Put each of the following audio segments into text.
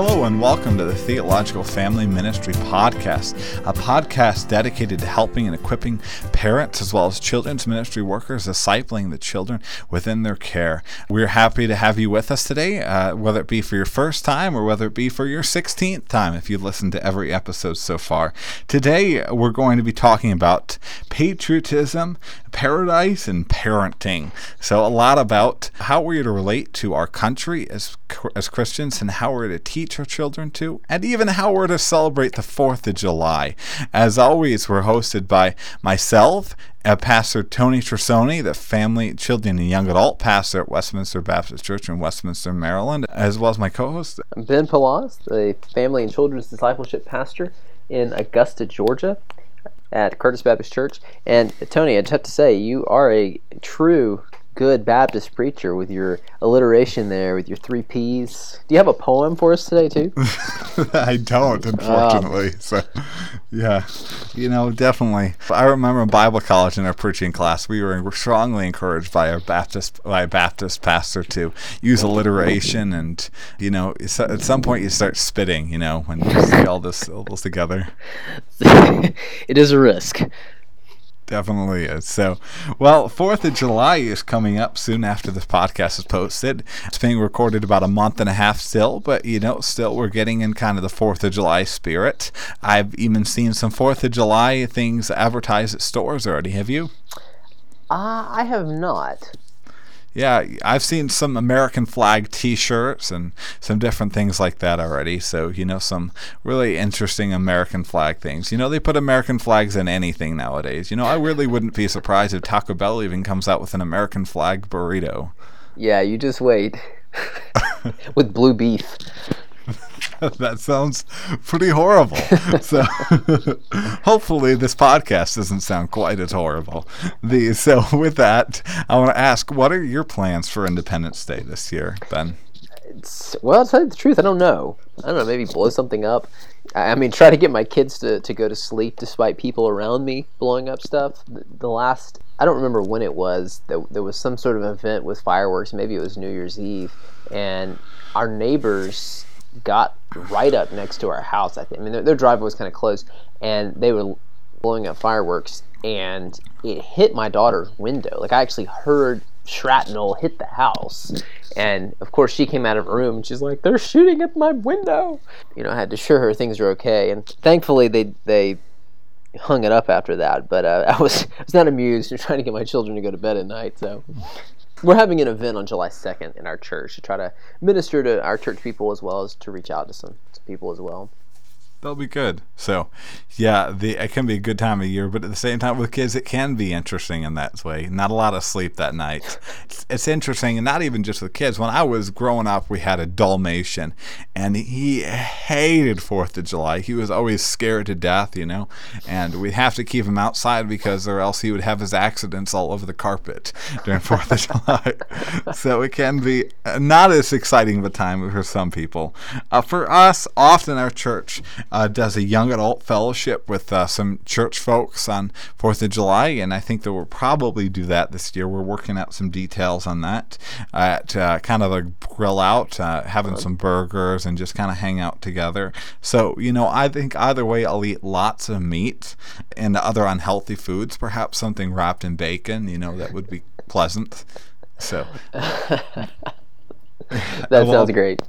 Hello and welcome to the Theological Family Ministry Podcast, a podcast dedicated to helping and equipping parents as well as children's ministry workers, discipling the children within their care. We're happy to have you with us today, uh, whether it be for your first time or whether it be for your 16th time if you've listened to every episode so far. Today, we're going to be talking about patriotism, paradise, and parenting. So, a lot about how we're to relate to our country as, as Christians and how we're to teach our children to, and even how we're to celebrate the 4th of July. As always, we're hosted by myself, uh, Pastor Tony Trisoni, the family, children, and young adult pastor at Westminster Baptist Church in Westminster, Maryland, as well as my co host, Ben Palaz, the family and children's discipleship pastor in Augusta, Georgia at Curtis Baptist Church. And Tony, I'd have to say, you are a true good Baptist preacher with your alliteration there, with your three P's. Do you have a poem for us today, too? I don't, unfortunately. Um, so, yeah, you know, definitely. I remember in Bible college in our preaching class, we were strongly encouraged by our Baptist, by a Baptist pastor to use alliteration, and you know, at some point you start spitting. You know, when you see all this syllables together. it is a risk. Definitely is. So, well, 4th of July is coming up soon after this podcast is posted. It's being recorded about a month and a half still, but you know, still we're getting in kind of the 4th of July spirit. I've even seen some 4th of July things advertised at stores already. Have you? Uh, I have not yeah, I've seen some American flag T-shirts and some different things like that already. So you know, some really interesting American flag things. You know, they put American flags in anything nowadays. You know, I really wouldn't be surprised if Taco Bell even comes out with an American flag burrito. Yeah, you just wait. with blue beef. that sounds pretty horrible. so hopefully this podcast doesn't sound quite as horrible. The so with that, I want to ask, what are your plans for Independence Day this year, Ben? It's, well, to tell you the truth, I don't know. I don't know. Maybe blow something up. I mean, try to get my kids to, to go to sleep despite people around me blowing up stuff. The, the last, I don't remember when it was, that there was some sort of event with fireworks. Maybe it was New Year's Eve. And our neighbors got right up next to our house. I think. I mean, their, their driveway was kind of close, and they were blowing up fireworks, and it hit my daughter's window. Like I actually heard shrapnel hit the house, and of course she came out of her room and she's like, "They're shooting at my window." You know, I had to assure her things were okay, and thankfully they they hung it up after that. But uh, I was I was not amused in trying to get my children to go to bed at night, so we're having an event on July 2nd in our church to try to minister to our church people as well as to reach out to some, some people as well. That'll be good. So, yeah, the it can be a good time of year, but at the same time with kids, it can be interesting in that way. Not a lot of sleep that night. It's, it's interesting, and not even just with kids. When I was growing up, we had a Dalmatian, and he hated Fourth of July. He was always scared to death, you know, and we'd have to keep him outside because, or else he would have his accidents all over the carpet during Fourth of July. so it can be not as exciting of a time for some people. Uh, for us, often our church uh, does a young adult fellowship with uh, some church folks on Fourth of July, and I think that we'll probably do that this year. We're working out some details on that at uh, kind of a grill out, uh, having some burgers and just kind of hang out together. So you know, I think either way, I'll eat lots of meat and other unhealthy foods, perhaps something wrapped in bacon. You know, that would be pleasant. So. that sounds great.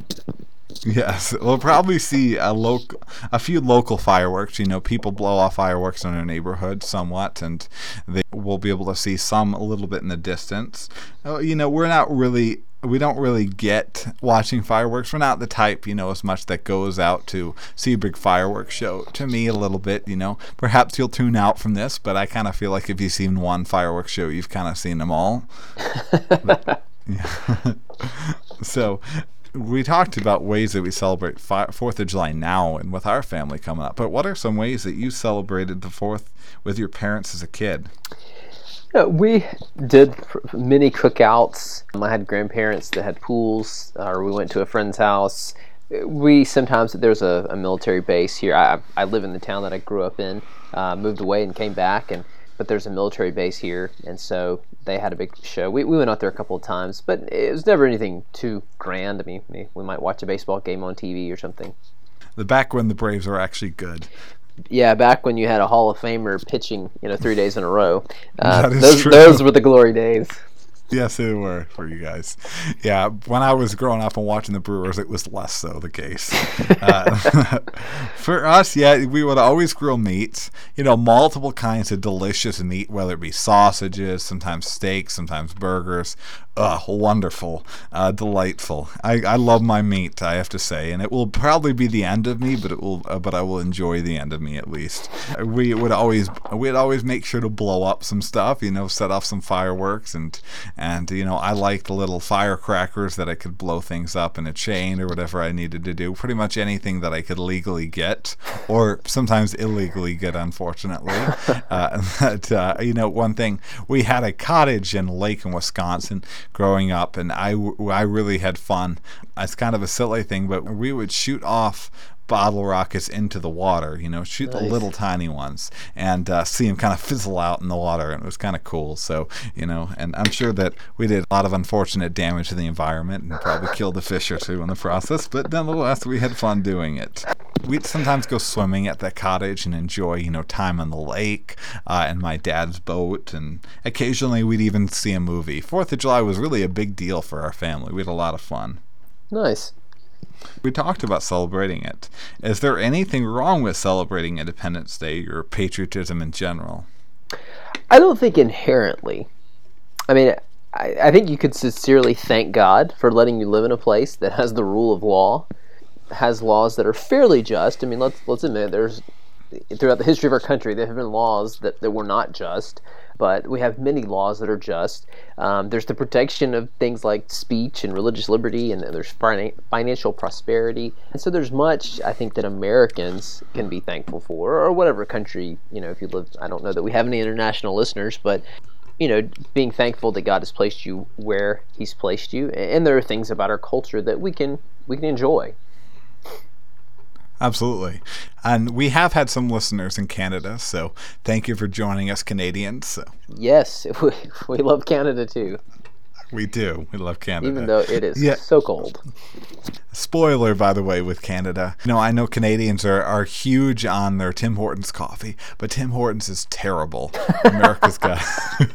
Yes, we'll probably see a local, a few local fireworks. You know, people blow off fireworks in our neighborhood somewhat, and they will be able to see some a little bit in the distance. Uh, you know, we're not really, we don't really get watching fireworks. We're not the type, you know, as much that goes out to see a big fireworks show. To me, a little bit, you know. Perhaps you'll tune out from this, but I kind of feel like if you've seen one fireworks show, you've kind of seen them all. but, so we talked about ways that we celebrate Fourth of July now and with our family coming up. But what are some ways that you celebrated the Fourth with your parents as a kid? We did many cookouts. I had grandparents that had pools, or we went to a friend's house. We sometimes there's a, a military base here. I, I live in the town that I grew up in. Uh, moved away and came back, and but there's a military base here, and so they had a big show. We, we went out there a couple of times, but it was never anything too grand. I mean, we might watch a baseball game on TV or something. The back when the Braves were actually good. Yeah, back when you had a Hall of Famer pitching, you know, three days in a row. Uh, That is those, true. those were the glory days. Yes, they were for you guys. Yeah, when I was growing up and watching the Brewers, it was less so the case. Uh, for us, yeah, we would always grill meats. You know, multiple kinds of delicious meat, whether it be sausages, sometimes steaks, sometimes burgers. Ugh, wonderful, uh, delightful. I, I love my meat, I have to say, and it will probably be the end of me, but it will, uh, but I will enjoy the end of me at least. We would always, we'd always make sure to blow up some stuff, you know, set off some fireworks, and and you know, I liked the little firecrackers that I could blow things up in a chain or whatever I needed to do. Pretty much anything that I could legally get, or sometimes illegally get, unfortunately. uh, but uh, you know, one thing we had a cottage in lake in Wisconsin growing up, and I, I really had fun. It's kind of a silly thing, but we would shoot off bottle rockets into the water, you know, shoot the little tiny ones and uh, see them kind of fizzle out in the water. And it was kind of cool. So, you know, and I'm sure that we did a lot of unfortunate damage to the environment and probably killed a fish or two in the process, but nonetheless, we had fun doing it. We'd sometimes go swimming at the cottage and enjoy, you know, time on the lake uh, and my dad's boat. And occasionally we'd even see a movie. Fourth of July was really a big deal for our family. We had a lot of fun. Nice. We talked about celebrating it. Is there anything wrong with celebrating Independence Day or patriotism in general? I don't think inherently. I mean, I, I think you could sincerely thank God for letting you live in a place that has the rule of law, has laws that are fairly just. I mean, let's let's admit there's throughout the history of our country there have been laws that, that were not just, but we have many laws that are just. Um, there's the protection of things like speech and religious liberty, and there's finan- financial prosperity, and so there's much I think that Americans can be thankful for, or whatever country you know. If you live, I don't know that we have any international listeners, but you know, being thankful that God has placed you where He's placed you, and there are things about our culture that we can we can enjoy. Absolutely. And we have had some listeners in Canada, so thank you for joining us, Canadians. So Yes, we, we love Canada too, we do. We love Canada. even though it is Yeah. so cold. Spoiler, by the way, with Canada. You know, I know Canadians are, are huge on their Tim Hortons coffee, but Tim Hortons is terrible. America's got.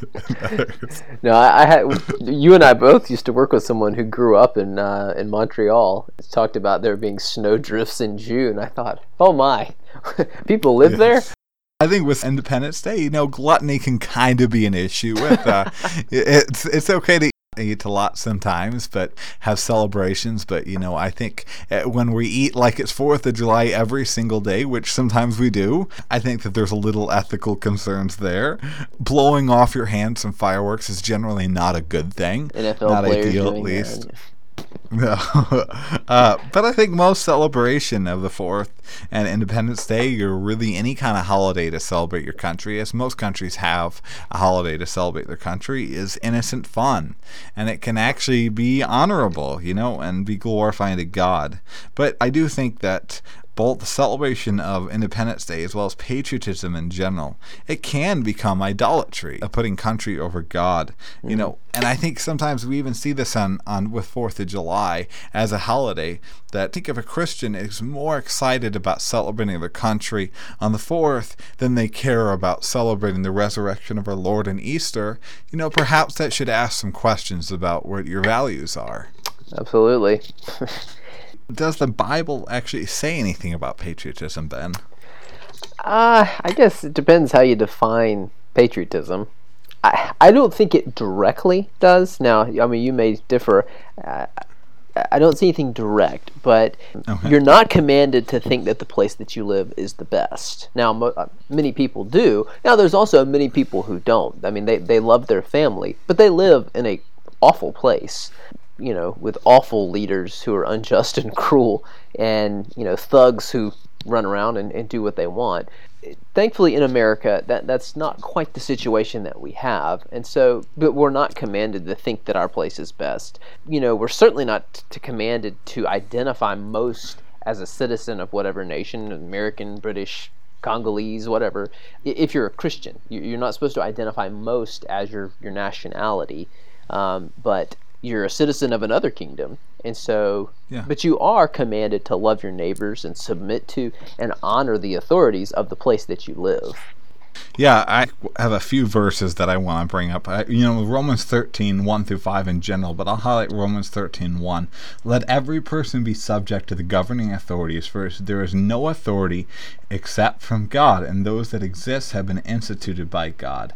No, I, I had you and I both used to work with someone who grew up in uh, in Montreal. It's talked about there being snow drifts in June. I thought, oh my, people live there. I think with Independence Day, you know, gluttony can kind of be an issue. With uh, it's it's okay to eat a lot sometimes, but have celebrations. But you know, I think uh, when we eat like it's Fourth of July every single day, which sometimes we do, I think that there's a little ethical concerns there. Blowing off your hands some fireworks is generally not a good thing. NFL not ideal, at least. that. No. uh, but I think most celebration of the 4th and Independence Day, or really any kind of holiday to celebrate your country, as most countries have a holiday to celebrate their country, is innocent fun. And it can actually be honorable, you know, and be glorifying to God. But I do think that both the celebration of Independence Day as well as patriotism in general, it can become idolatry of putting country over God. You mm. know, and I think sometimes we even see this on, on with Fourth of July as a holiday. That I think if a Christian is more excited about celebrating their country on the fourth than they care about celebrating the resurrection of our Lord and Easter, you know, perhaps that should ask some questions about what your values are. Absolutely. Does the Bible actually say anything about patriotism, Ben? Uh, I guess it depends how you define patriotism. I, I don't think it directly does. Now, I mean, you may differ. Uh, I don't see anything direct, but Okay. you're not commanded to think that the place that you live is the best. Now, mo- uh, many people do. Now, there's also many people who don't. I mean, they, they love their family, but they live in a awful place, you know, with awful leaders who are unjust and cruel, and you know, thugs who run around and, and do what they want. Thankfully, in America, that that's not quite the situation that we have, and so, but we're not commanded to think that our place is best. You know, we're certainly not t- commanded to identify most as a citizen of whatever nation, American, British, Congolese, whatever. If you're a Christian, you're not supposed to identify most as your your nationality, um, but you're a citizen of another kingdom, and so. Yeah. But you are commanded to love your neighbors and submit to and honor the authorities of the place that you live. Yeah, I have a few verses that I want to bring up. I, you know, Romans 13, 1 through 5 in general, but I'll highlight Romans 13, 1. Let every person be subject to the governing authorities, for there is no authority except from God, and those that exist have been instituted by God.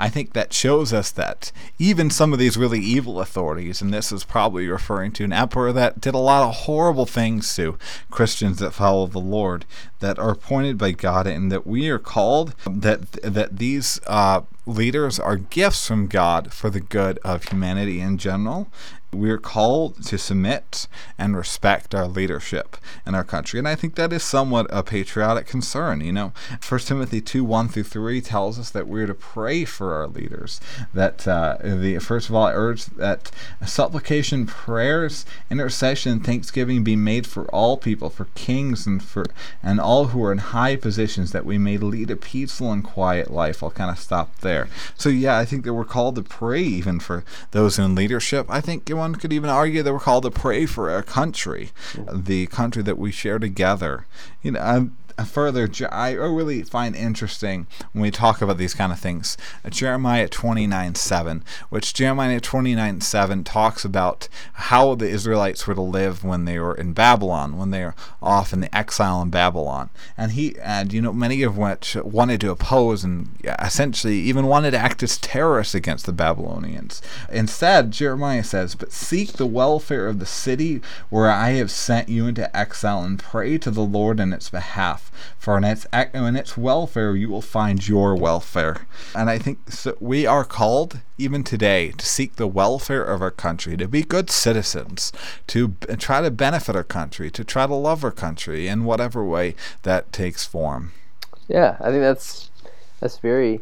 I think that shows us that even some of these really evil authorities, and this is probably referring to an emperor that did a lot of horrible things to Christians that follow the Lord, that are appointed by God, and that we are called that that these uh, leaders are gifts from God for the good of humanity in general, we're called to submit and respect our leadership in our country. And I think that is somewhat a patriotic concern. You know, 1 Timothy 2 1 through 3 tells us that we're to pray for our leaders. That, uh, the first of all, I urge that supplication, prayers, intercession, thanksgiving be made for all people, for kings and for and all who are in high positions, that we may lead a peaceful and quiet life. I'll kind of stop there. So, yeah, I think that we're called to pray even for those in leadership. I think one could even argue that we're called to pray for our country, the country that we share together. You know, I'm, further, I really find interesting when we talk about these kind of things. Uh, Jeremiah 29 7, which Jeremiah 29 7 talks about how the Israelites were to live when they were in Babylon, when they were off in the exile in Babylon. And he, and you know, many of which wanted to oppose and essentially even wanted to act as terrorists against the Babylonians. Instead, Jeremiah says, But seek the welfare of the city where I have sent you into exile and pray to the Lord in its behalf for in its in its welfare you will find your welfare. And I think so we are called even today to seek the welfare of our country, to be good citizens, to b- try to benefit our country, to try to love our country in whatever way that takes form. Yeah, I think that's that's very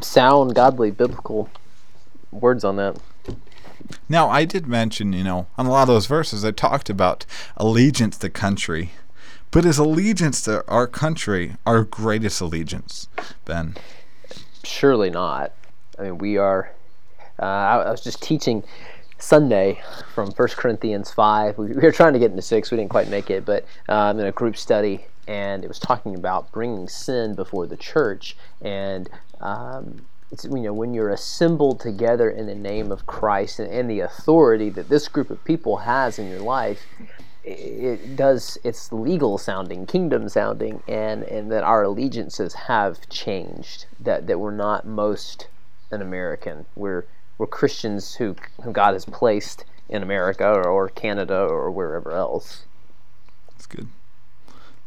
sound, godly, biblical words on that. Now, I did mention, you know, on a lot of those verses, I talked about allegiance to country. But is allegiance to our country our greatest allegiance, Ben? Surely not. I mean, we are. Uh, I, was just teaching Sunday from 1 Corinthians 5. We, we, were trying to get into 6. We didn't quite make it, but um, in a group study, and it was talking about bringing sin before the church. And um, it's, you know, when you're assembled together in the name of Christ and, and the authority that this group of people has in your life, it does it's legal sounding kingdom sounding and and that our allegiances have changed that that we're not most an american. We're we're christians who, who god has placed in america or, or canada or wherever else. That's good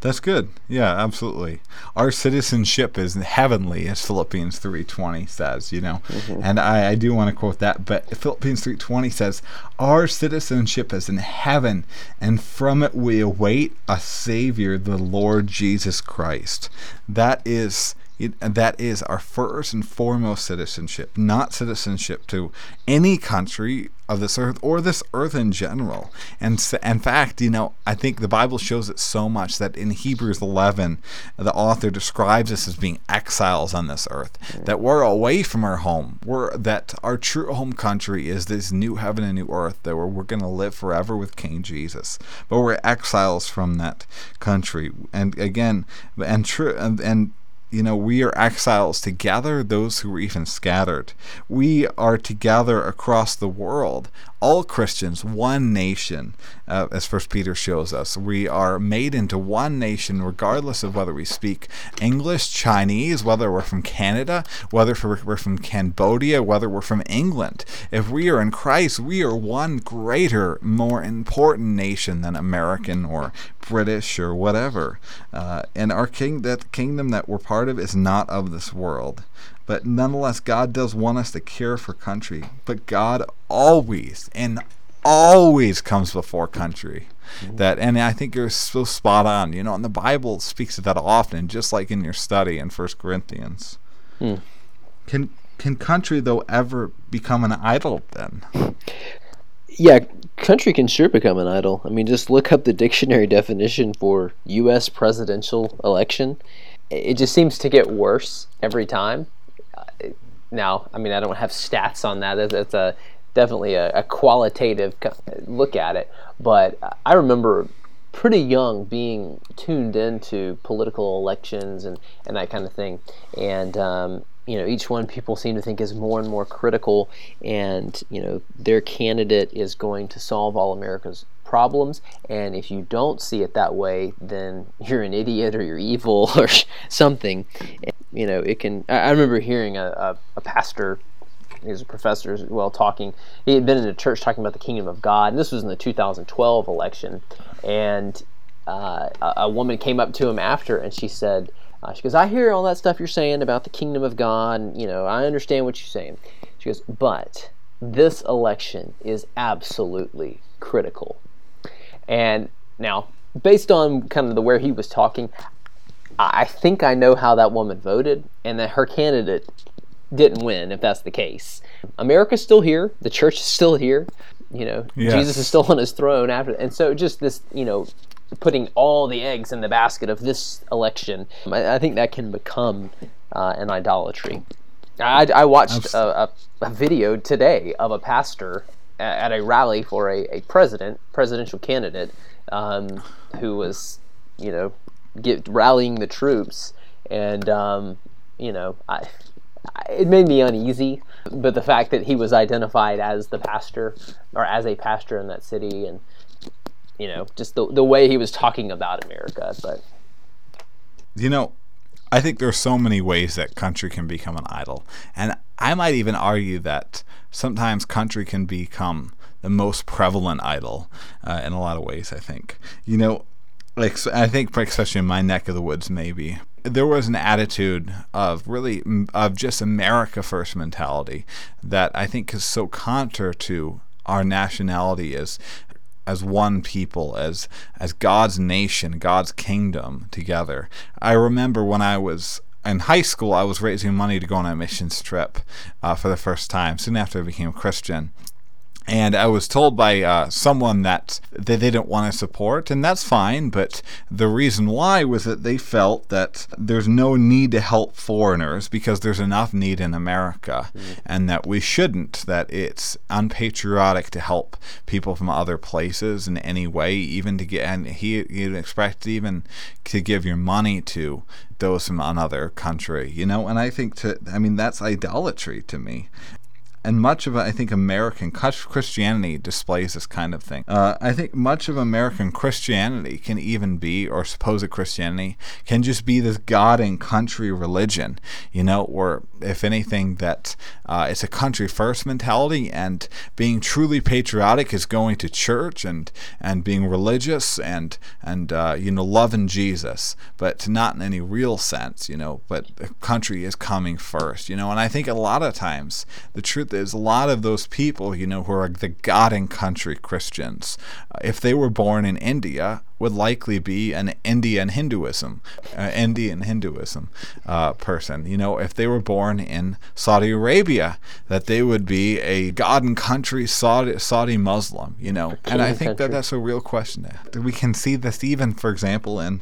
that's good. Yeah, absolutely. Our citizenship is heavenly, as Philippians three twenty says. You know, mm-hmm. and I, I do want to quote that. But Philippians three twenty says, "Our citizenship is in heaven, and from it we await a Savior, the Lord Jesus Christ." That is it, that is our first and foremost citizenship, not citizenship to any country of this earth or this earth in general. And in fact, you know, I think the Bible shows it so much that in Hebrews 11, the author describes us as being exiles on this earth, mm. that we're away from our home. We're that our true home country is this new heaven and new earth that we're, we're going to live forever with King Jesus. But we're exiles from that country. And again, and true and, and you know, we are exiles to gather those who are even scattered. We are to gather across the world, all Christians, one nation, uh, as First Peter shows us. We are made into one nation, regardless of whether we speak English, Chinese, whether we're from Canada, whether we're from Cambodia, whether we're from England. If we are in Christ, we are one greater, more important nation than American or British or whatever. Uh, and our king, that kingdom that we're part of, is not of this world. But nonetheless, God does want us to care for country. But God always and always comes before country. That and I think you're so spot on. You know, and the Bible speaks of that often, just like in your study in First Corinthians. Hmm. Can can country though ever become an idol then? Yeah, country can sure become an idol. I mean, just look up the dictionary definition for U.S. presidential election. it just seems to get worse every time. Uh, now, I mean, I don't have stats on that. That's, a definitely a, a, qualitative look at it. But I remember pretty young being tuned into political elections and, and that kind of thing. And, um, you know, each one people seem to think is more and more critical, and, you know, their candidate is going to solve all America's problems. And if you don't see it that way, then you're an idiot or you're evil or something. And, you know, it can. I remember hearing a, a, a pastor he was a professor as well talking. He had been in a church talking about the kingdom of God, and this was in the 2012 election. And uh, a, a, woman came up to him after, and she said, uh, "She goes, I hear all that stuff you're saying about the kingdom of God. And, you know, I understand what you're saying." She goes, "But this election is absolutely critical." And now, based on kind of the where he was talking, I think I know how that woman voted, and that her candidate didn't win if that's the case. America's still here. The church is still here. You know, yes. Jesus is still on his throne after, and so just this, you know, putting all the eggs in the basket of this election, I, I think that can become uh, an idolatry. I, I watched a, a, a, video today of a pastor at, a rally for a, a president, presidential candidate, um, who was, you know, get rallying the troops, and um, you know, I it made me uneasy. But the fact that he was identified as the pastor or as a pastor in that city, and you know, just the the way he was talking about America. But you know, I think there's so many ways that country can become an idol, and I might even argue that sometimes country can become the most prevalent idol uh, in a lot of ways. I think you know, like I think especially in my neck of the woods, maybe there was an attitude of really of just America first mentality that I think is so counter to our nationality as as one people, as as God's nation, God's kingdom together. I remember when I was in high school, I was raising money to go on a missions trip uh, for the first time, soon after I became a Christian and I was told by uh, someone that they, didn't want to support, and that's fine. But the reason why was that they felt that there's no need to help foreigners because there's enough need in America, mm. and that we shouldn't. That it's unpatriotic to help people from other places in any way, even to get. And he he expect even to give your money to those from another country, you know. And I think to, I mean, that's idolatry to me and much of I think American Christianity displays this kind of thing. Uh, I think much of American Christianity can even be, or supposed Christianity, can just be this God and country religion, you know, or if anything, that uh, it's a country first mentality, and being truly patriotic is going to church and and being religious and and uh, you know loving Jesus, but not in any real sense, you know. But the country is coming first, you know, and I think a lot of times the truth there's a lot of those people, you know, who are the God and country Christians. Uh, if they were born in India, would likely be an Indian Hinduism, uh, Indian Hinduism uh, person. You know, if they were born in Saudi Arabia, that they would be a God and country Saudi, Saudi Muslim. You know, and I think that that's a real question. We can see this even, for example, in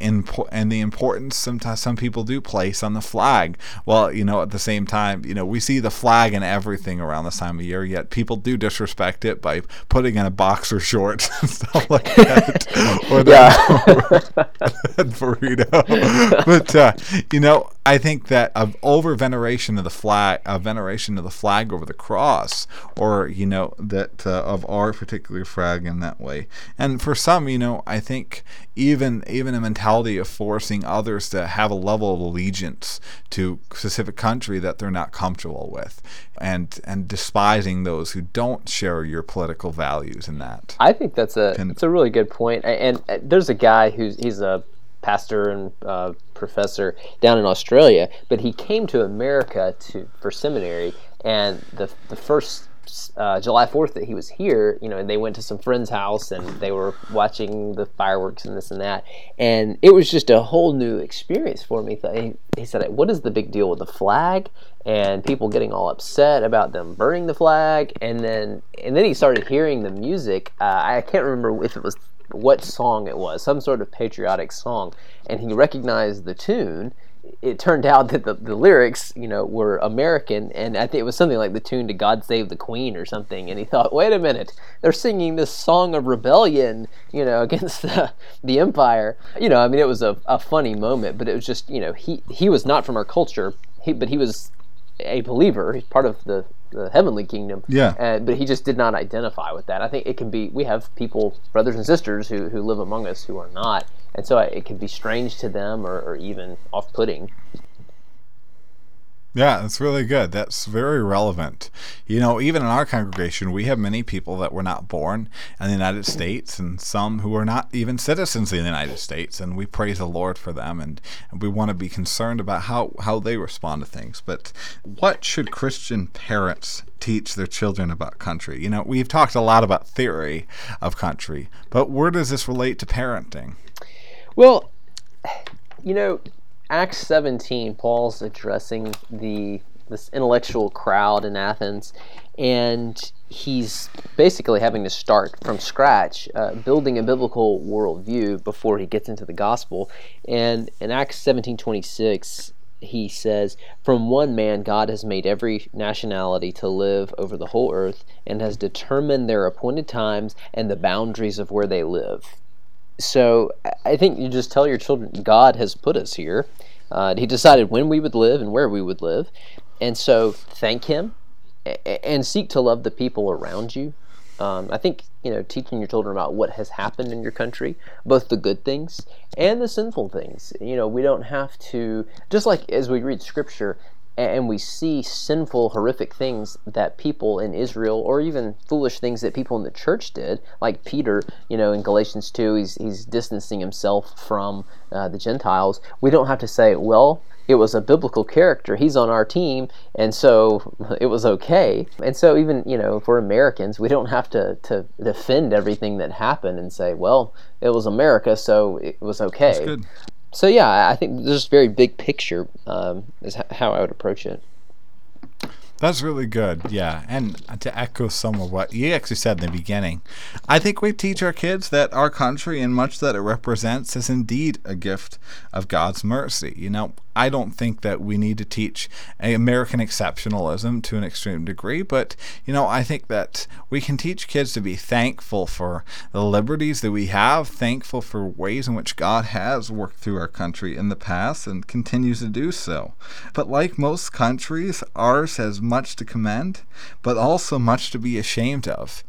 and the importance sometimes some people do place on the flag. Well, you know, at the same time, you know, we see the flag and everything around this time of year, yet people do disrespect it by putting in a boxer shorts and stuff like that, or that, burrito. but uh, you know, I think that of over veneration of the flag, a veneration of the flag over the cross, or you know that uh, of our particular flag in that way. And for some, you know, I think even even a mentality of forcing others to have a level of allegiance to specific country that they're not comfortable with, and and despising those who don't share your political values in that. I think that's a Can, that's a really good point. And, and there's a guy who's he's a pastor and uh, professor down in Australia, but he came to America to for seminary, and the the first uh, July 4th that he was here, you know, and they went to some friend's house and they were watching the fireworks and this and that. And it was just a whole new experience for me. He, he said, What is the big deal with the flag? And people getting all upset about them burning the flag. And then, and then he started hearing the music. Uh, I can't remember if it was what song it was, some sort of patriotic song, and he recognized the tune. It turned out that the, the lyrics, you know, were American, and I think it was something like the tune to "God Save the Queen" or something. And he thought, "Wait a minute, they're singing this song of rebellion, you know, against the, the empire." You know, I mean, it was a, a funny moment, but it was just, you know, he he was not from our culture, he, but he was a believer. Part of the, the heavenly kingdom. Yeah. Uh, but he just did not identify with that. I think it can be. We have people, brothers and sisters, who who live among us who are not, and so it can be strange to them or, or even off-putting. Yeah, that's really good. That's very relevant. You know, even in our congregation, we have many people that were not born in the United States and some who are not even citizens of the United States. And we praise the Lord for them and, and we want to be concerned about how, how they respond to things. But what should Christian parents teach their children about country? You know, we've talked a lot about theory of country, but where does this relate to parenting? Well, you know, Acts 17, Paul's addressing the this intellectual crowd in Athens, and he's basically having to start from scratch, uh, building a biblical worldview before he gets into the gospel. And in Acts 17:26, he says, "From one man God has made every nationality to live over the whole earth, and has determined their appointed times and the boundaries of where they live." So I think you just tell your children God has put us here. Uh, he decided when we would live and where we would live, and so thank Him and seek to love the people around you. Um, I think you know teaching your children about what has happened in your country, both the good things and the sinful things. You know, we don't have to just like as we read Scripture and we see sinful, horrific things that people in Israel, or even foolish things that people in the church did, like Peter, you know, in Galatians 2, he's, he's distancing himself from uh, the Gentiles. We don't have to say, well, it was a biblical character. He's on our team, and so it was okay. And so, even you know, for Americans, we don't have to to defend everything that happened and say, well, it was America, so it was okay so yeah, I think this very big picture um, is how I would approach it. That's really good, yeah. And to echo some of what you actually said in the beginning, I think we teach our kids that our country and much that it represents is indeed a gift of God's mercy. You know, I don't think that we need to teach American exceptionalism to an extreme degree, but you know, I think that we can teach kids to be thankful for the liberties that we have, thankful for ways in which God has worked through our country in the past and continues to do so. But like most countries, ours has much to commend, but also much to be ashamed of.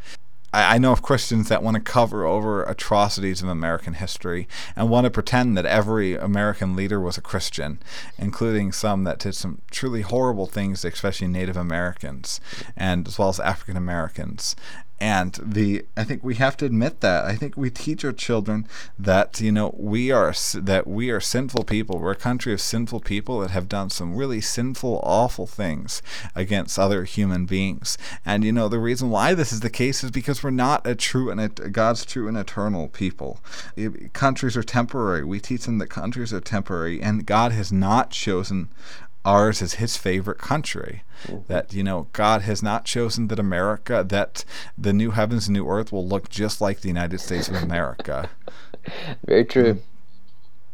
I, know of Christians that want to cover over atrocities of American history and want to pretend that every American leader was a Christian, including some that did some truly horrible things, especially Native Americans and as well as African Americans and the I think we have to admit that. I think we teach our children that you know we are that we are sinful people. We're a country of sinful people that have done some really sinful awful things against other human beings. And you know the reason why this is the case is because we're not a true and a, God's true and eternal people. Countries are temporary. We teach them that countries are temporary and God has not chosen ours is his favorite country. Mm-hmm. That, you know, God has not chosen that America, that the new heavens and new earth will look just like the United States of America. Very true. Mm.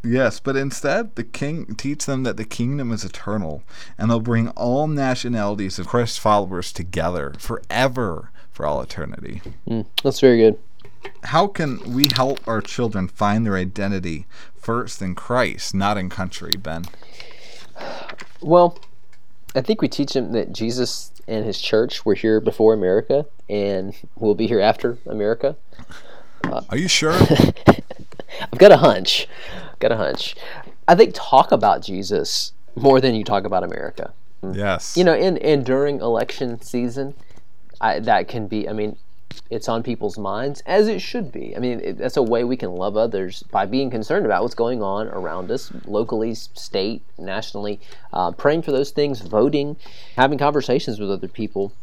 Yes, but instead, the king teach them that the kingdom is eternal, and they'll bring all nationalities of Christ followers together forever for all eternity. Mm, that's very good. How can we help our children find their identity first in Christ, not in country, Ben? Well, I think we teach them that Jesus and his church were here before America and will be here after America. Uh, Are you sure? I've got a hunch. Got a hunch. I think talk about Jesus more than you talk about America. Yes. You know, and, and during election season, I, that can be, I mean, it's on people's minds as it should be. I mean, it, that's a way we can love others by being concerned about what's going on around us, locally, state, nationally, uh, praying for those things, voting, having conversations with other people,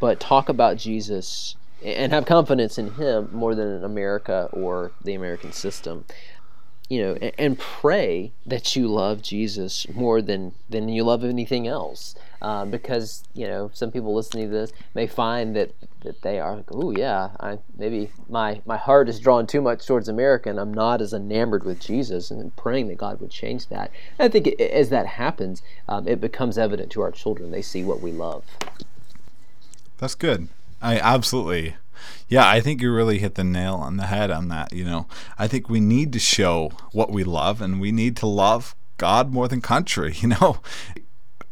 but talk about Jesus and have confidence in Him more than in America or the American system. You know, and, and, pray that you love Jesus more than than you love anything else. Uh, because you know, some people listening to this may find that that they are like, oh yeah, I maybe my my heart is drawn too much towards America, and I'm not as enamored with Jesus, and praying that God would change that. And I think it, as that happens, um, it becomes evident to our children. They see what we love. That's good. I absolutely yeah, I think you really hit the nail on the head on that. You know, I think we need to show what we love, and we need to love God more than country. You know,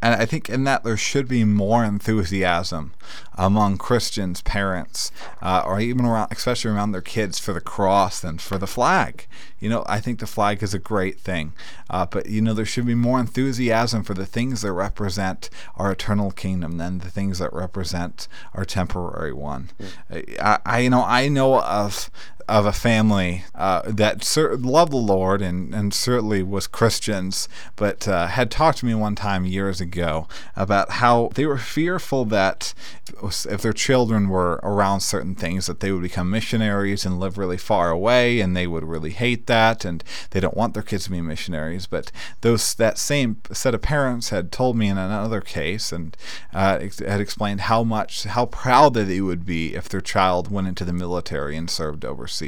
and I think in that there should be more enthusiasm among Christians, parents, uh, or even around, especially around their kids for the cross than for the flag. You know, I think the flag is a great thing, uh, but you know there should be more enthusiasm for the things that represent our eternal kingdom than the things that represent our temporary one. Mm. I, I, you know, I know of of a family uh, that cer- loved the Lord and, and certainly was Christians, but uh, had talked to me one time years ago about how they were fearful that if their children were around certain things, that they would become missionaries and live really far away, and they would really hate that, and they don't want their kids to be missionaries. But those that same set of parents had told me in another case, and uh, had explained how much how proud that they would be if their child went into the military and served overseas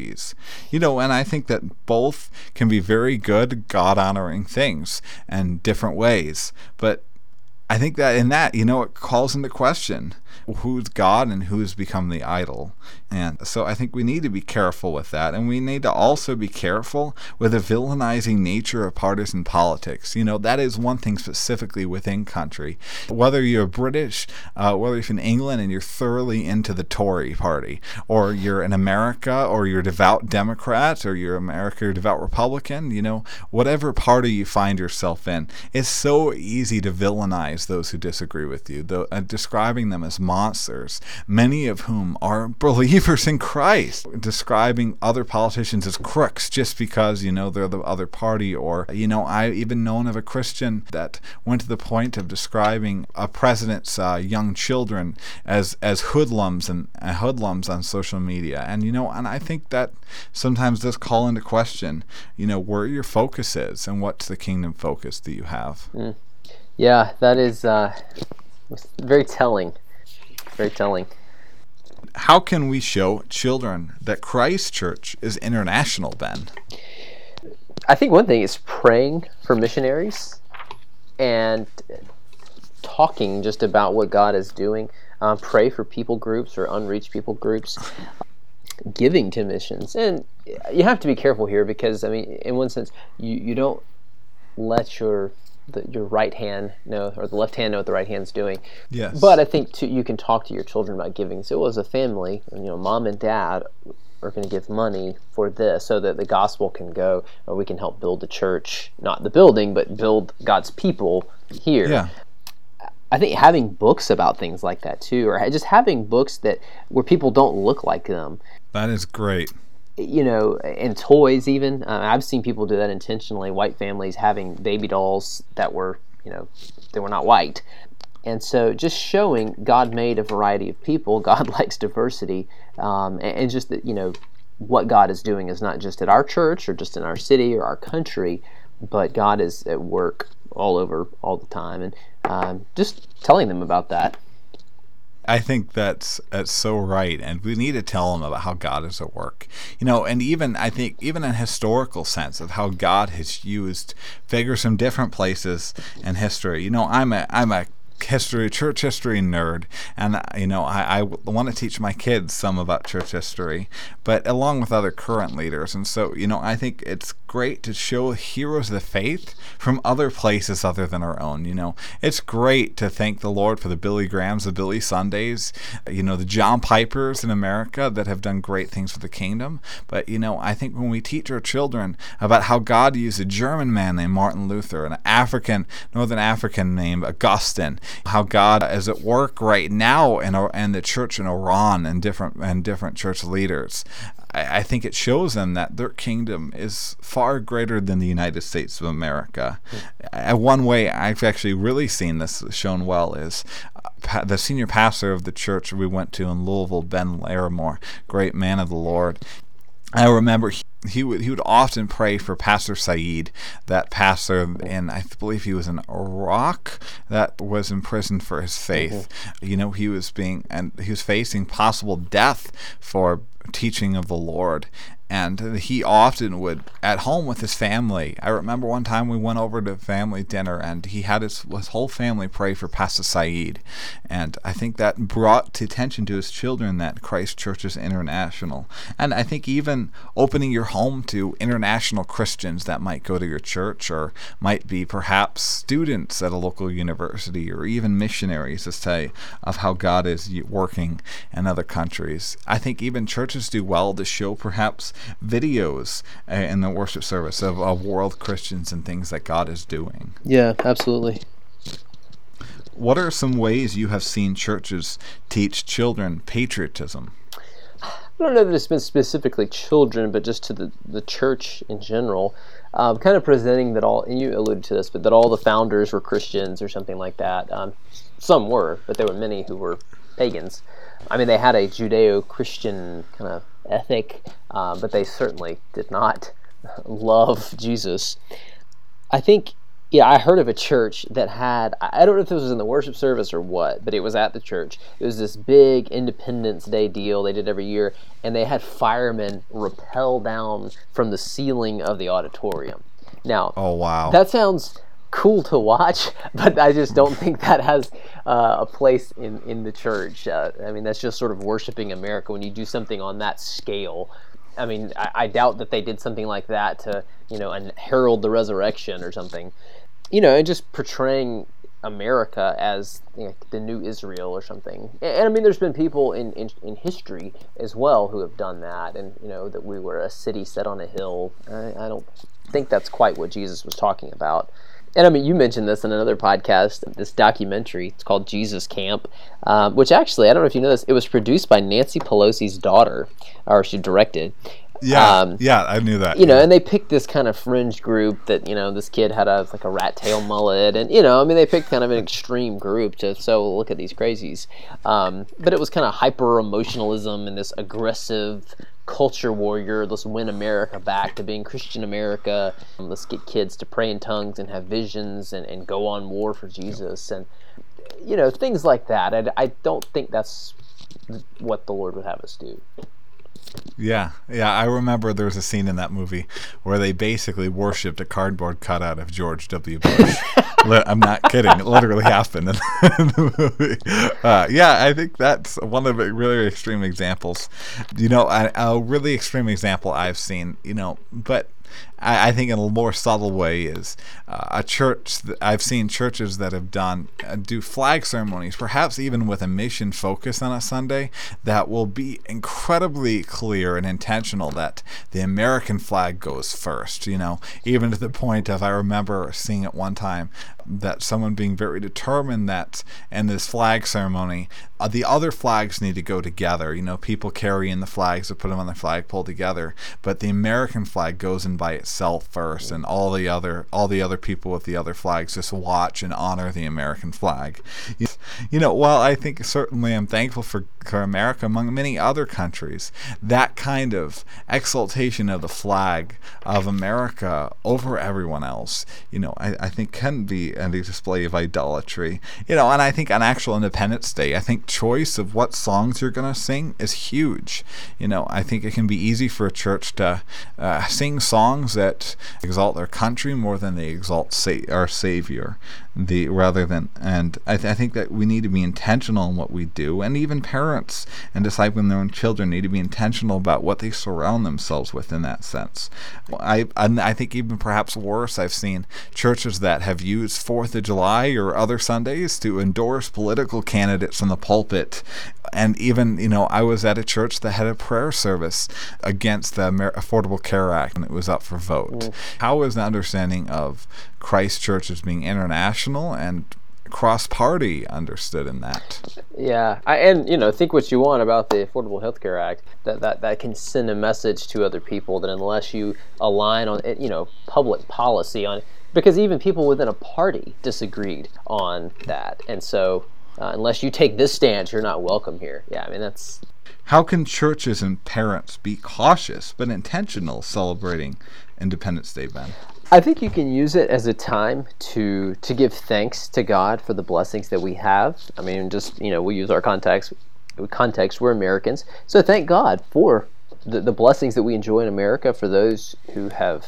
You know, and I think that both can be very good, God honoring things and different ways. But I think that in that, you know, it calls into question who's God and who's become the idol. And so I think we need to be careful with that. And we need to also be careful with the villainizing nature of partisan politics. You know, that is one thing specifically within country. Whether you're British, uh, whether you're in England and you're thoroughly into the Tory party, or you're in America, or you're a devout Democrat, or you're America, you're devout Republican, you know, whatever party you find yourself in, it's so easy to villainize those who disagree with you, uh, describing them as monsters, many of whom are believers in Christ, describing other politicians as crooks just because, you know, they're the other party. Or, you know, I've even known of a Christian that went to the point of describing a president's uh, young children as, as hoodlums and uh, hoodlums on social media. And, you know, and I think that sometimes does call into question, you know, where your focus is and what's the kingdom focus that you have. Mm. Yeah, that is uh, very telling very telling. How can we show children that Christ Church is international, Ben? I think one thing is praying for missionaries and talking just about what God is doing. Um, pray for people groups or unreached people groups. Giving to missions. And you have to be careful here because, I mean, in one sense, you, you don't let your the, your right hand know or the left hand know what the right hand's doing. Yes. But I think you can talk to your children about giving. So as a family, you know, mom and dad are going to give money for this so that the gospel can go or we can help build the church, not the building, but build God's people here. Yeah. I think having books about things like that too, or just having books that where people don't look like them. That is great you know, and toys even. Uh, I've seen people do that intentionally. White families having baby dolls that were, you know, they were not white. And so just showing God made a variety of people, God likes diversity, um, and, and, just that, you know, what God is doing is not just at our church or just in our city or our country, but God is at work all over all the time. And um, just telling them about that. I think that's that's so right, and we need to tell them about how God is at work. You know, and even I think even in historical sense of how God has used figures from different places in history. You know, I'm a I'm a history, church history nerd, and you know I, I want to teach my kids some about church history, but along with other current leaders. And so you know I think it's great to show heroes of the faith from other places other than our own. You know, it's great to thank the Lord for the Billy Grahams, the Billy Sundays, you know, the John Pipers in America that have done great things for the kingdom. But, you know, I think when we teach our children about how God used a German man named Martin Luther, an African, Northern African named Augustine, how God is at work right now in, in the church in Iran and different and different church leaders. I, I think it shows them that their kingdom is far greater than the United States of America. Mm. one way I've actually really seen this shown well is uh, the senior pastor of the church we went to in Louisville, Ben Larimore, great man of the Lord. I remember he, he would he would often pray for Pastor Saeed, that pastor, and I believe he was in Iraq that was imprisoned for his faith. Mm-hmm. You know, he was being and he was facing possible death for teaching of the Lord, and he often would at home with his family. I remember one time we went over to family dinner, and he had his, his whole family pray for Pastor Saeed, and I think that brought to attention to his children that Christ Church is international, and I think even opening your home to international Christians that might go to your church or might be perhaps students at a local university or even missionaries to say of how God is working in other countries. I think even churches do well to show perhaps videos uh, in the worship service of, of world Christians and things that God is doing. Yeah, absolutely. What are some ways you have seen churches teach children patriotism? I don't know that it's been specifically children, but just to the, the church in general. Um, kind of presenting that all, and you alluded to this, but that all the founders were Christians or something like that. Um, some were, but there were many who were pagans. I mean, they had a Judeo Christian kind of ethic, um, but they certainly did not love Jesus. I think, yeah, I heard of a church that had, I don't know if this was in the worship service or what, but it was at the church. It was this big Independence Day deal they did every year, and they had firemen rappel down from the ceiling of the auditorium. Now, oh wow, that sounds cool to watch, but I just don't think that has uh, a place in, in the church. Uh, I mean, that's just sort of worshiping America when you do something on that scale. I mean, I, I doubt that they did something like that to, you know, and herald the resurrection or something. You know, and just portraying America as you know, the new Israel or something. And, and, I mean, there's been people in, in, in history as well who have done that, and you know that we were a city set on a hill. I, I don't think that's quite what Jesus was talking about and I mean, you mentioned this in another podcast, this documentary. It's called Jesus Camp, um, which actually, I don't know if you know this, it was produced by Nancy Pelosi's daughter, or she directed. Yeah, um, yeah, I knew that. You know, and they picked this kind of fringe group that you know this kid had a like a rat tail mullet, and you know, I mean, they picked kind of an extreme group to so look at these crazies. Um, but it was kind of hyper emotionalism and this aggressive culture warrior. Let's win America back to being Christian America. Um, let's get kids to pray in tongues and have visions and, and go on war for Jesus and you know things like that. I, I don't think that's what the Lord would have us do. Yeah, yeah. I remember there was a scene in that movie where they basically worshipped a cardboard cutout of George W. Bush. I'm not kidding. It literally happened in the movie. Uh, yeah, I think that's one of the really extreme examples. You know, a, a really extreme example I've seen. You know, but I, I think in a more subtle way is uh, a church. I've seen churches that have done uh, do flag ceremonies, perhaps even with a mission focus on a Sunday, that will be incredibly clear and intentional that the American flag goes first. You know, even to the point of I remember seeing it one time that someone being very determined that in this flag ceremony, uh, the other flags need to go together. You know, people carrying the flags to put them on the flagpole together, but the American flag goes in by itself first, and all the other all the other people with the other flags just watch and honor the American flag. You know, while I think certainly I'm thankful for, for America among many other countries, that kind of exaltation of the flag of America over everyone else, you know, I, I think can be a display of idolatry. You know, and I think on actual Independence Day, I think choice of what songs you're going to sing is huge. You know, I think it can be easy for a church to uh, sing songs that exalt their country more than they exalt sa- our Savior the rather than and I, th- I think that we need to be intentional in what we do and even parents and discipling their own children need to be intentional about what they surround themselves with in that sense I I think even perhaps worse I've seen churches that have used Fourth of July or other Sundays to endorse political candidates in the pulpit and even you know I was at a church that had a prayer service against the Affordable Care Act and it was up for vote. Mm. How is the understanding of Christ Church as being international and cross party understood in that. Yeah, I, and you know, think what you want about the Affordable Health Care Act. That, that that can send a message to other people that unless you align on you know public policy on because even people within a party disagreed on that, and so uh, unless you take this stance, you're not welcome here. Yeah, I mean that's How can churches and parents be cautious but intentional celebrating Independence Day, Ben? I think you can use it as a time to to give thanks to God for the blessings that we have. I mean, just you know, we use our context. Context, we're Americans, so thank God for the, the blessings that we enjoy in America. For those who have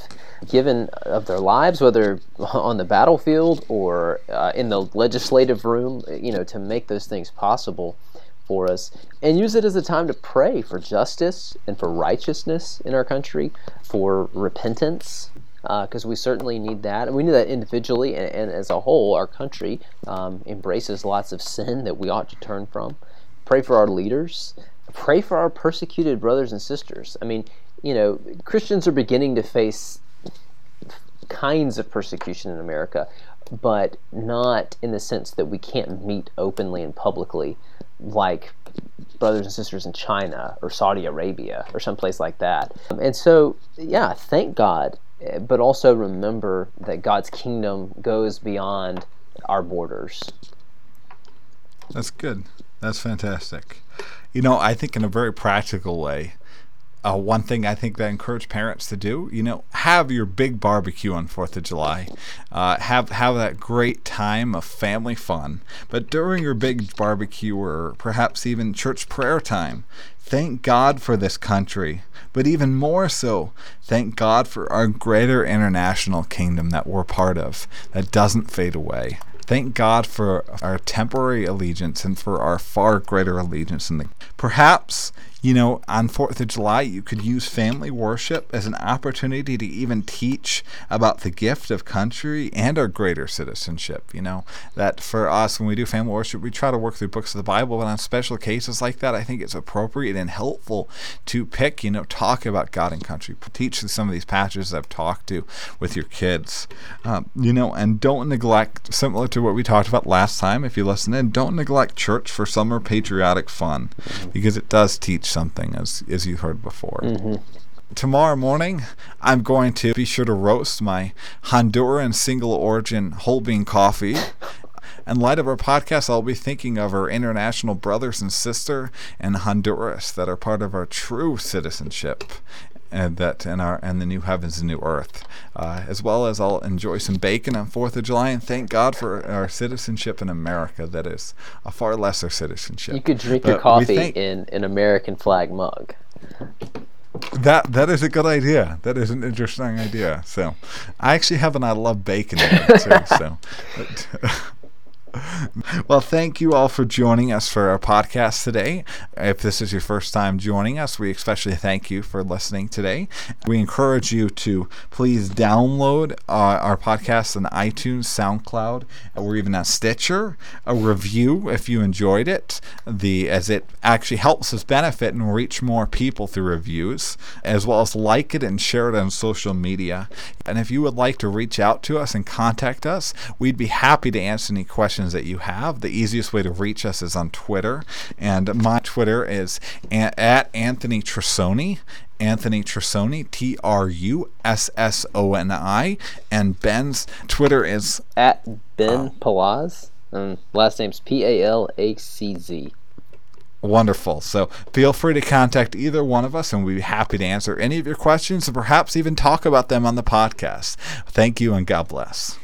given of their lives, whether on the battlefield or uh, in the legislative room, you know, to make those things possible for us and use it as a time to pray for justice and for righteousness in our country, for repentance, because uh, we certainly need that. And we need that individually and, and as a whole, our country um, embraces lots of sin that we ought to turn from. Pray for our leaders. Pray for our persecuted brothers and sisters. I mean, you know, Christians are beginning to face kinds of persecution in America, but not in the sense that we can't meet openly and publicly like brothers and sisters in China or Saudi Arabia or someplace like that. And so, yeah, thank God, but also remember that God's kingdom goes beyond our borders. That's good. That's fantastic. You know, I think in a very practical way, uh, one thing I think that I encourage parents to do, you know, have your big barbecue on Fourth of July, uh, have have that great time of family fun. But during your big barbecue, or perhaps even church prayer time, thank God for this country. But even more so, thank God for our greater international kingdom that we're part of, that doesn't fade away. Thank God for our temporary allegiance and for our far greater allegiance in the perhaps you know, on 4th of July, you could use family worship as an opportunity to even teach about the gift of country and our greater citizenship. You know, that for us, when we do family worship, we try to work through books of the Bible, but on special cases like that, I think it's appropriate and helpful to pick, you know, talk about God and country, teach some of these passages I've talked to with your kids. Um, you know, and don't neglect, similar to what we talked about last time, if you listen in, don't neglect church for summer patriotic fun because it does teach something, as as you heard before. Mm-hmm. Tomorrow morning, I'm going to be sure to roast my Honduran single origin whole bean coffee. In light of our podcast, I'll be thinking of our international brothers and sister in Honduras that are part of our true citizenship and that in our and the new heavens and new earth, uh, as well as I'll enjoy some bacon on Fourth of July and thank God for our citizenship in America. That is a far lesser citizenship. You could drink but your coffee thank- in an American flag mug. That that is a good idea. That is an interesting idea. So, I actually have an I love bacon too. So, but, well, thank you all for joining us for our podcast today. If this is your first time joining us, we especially thank you for listening today. We encourage you to please download uh, our podcast on iTunes, SoundCloud, or even on Stitcher. A review if you enjoyed it, the as it actually helps us benefit and reach more people through reviews, as well as like it and share it on social media. And if you would like to reach out to us and contact us, we'd be happy to answer any questions questions that you have. The easiest way to reach us is on Twitter, and my Twitter is at Anthony Trussoni. Anthony Trussoni, T R U S S O N I, and Ben's Twitter is at Ben uh, Palacz. Um, last name's P A L A C Z. Wonderful. So feel free to contact either one of us, and we'd be happy to answer any of your questions and perhaps even talk about them on the podcast. Thank you, and God bless.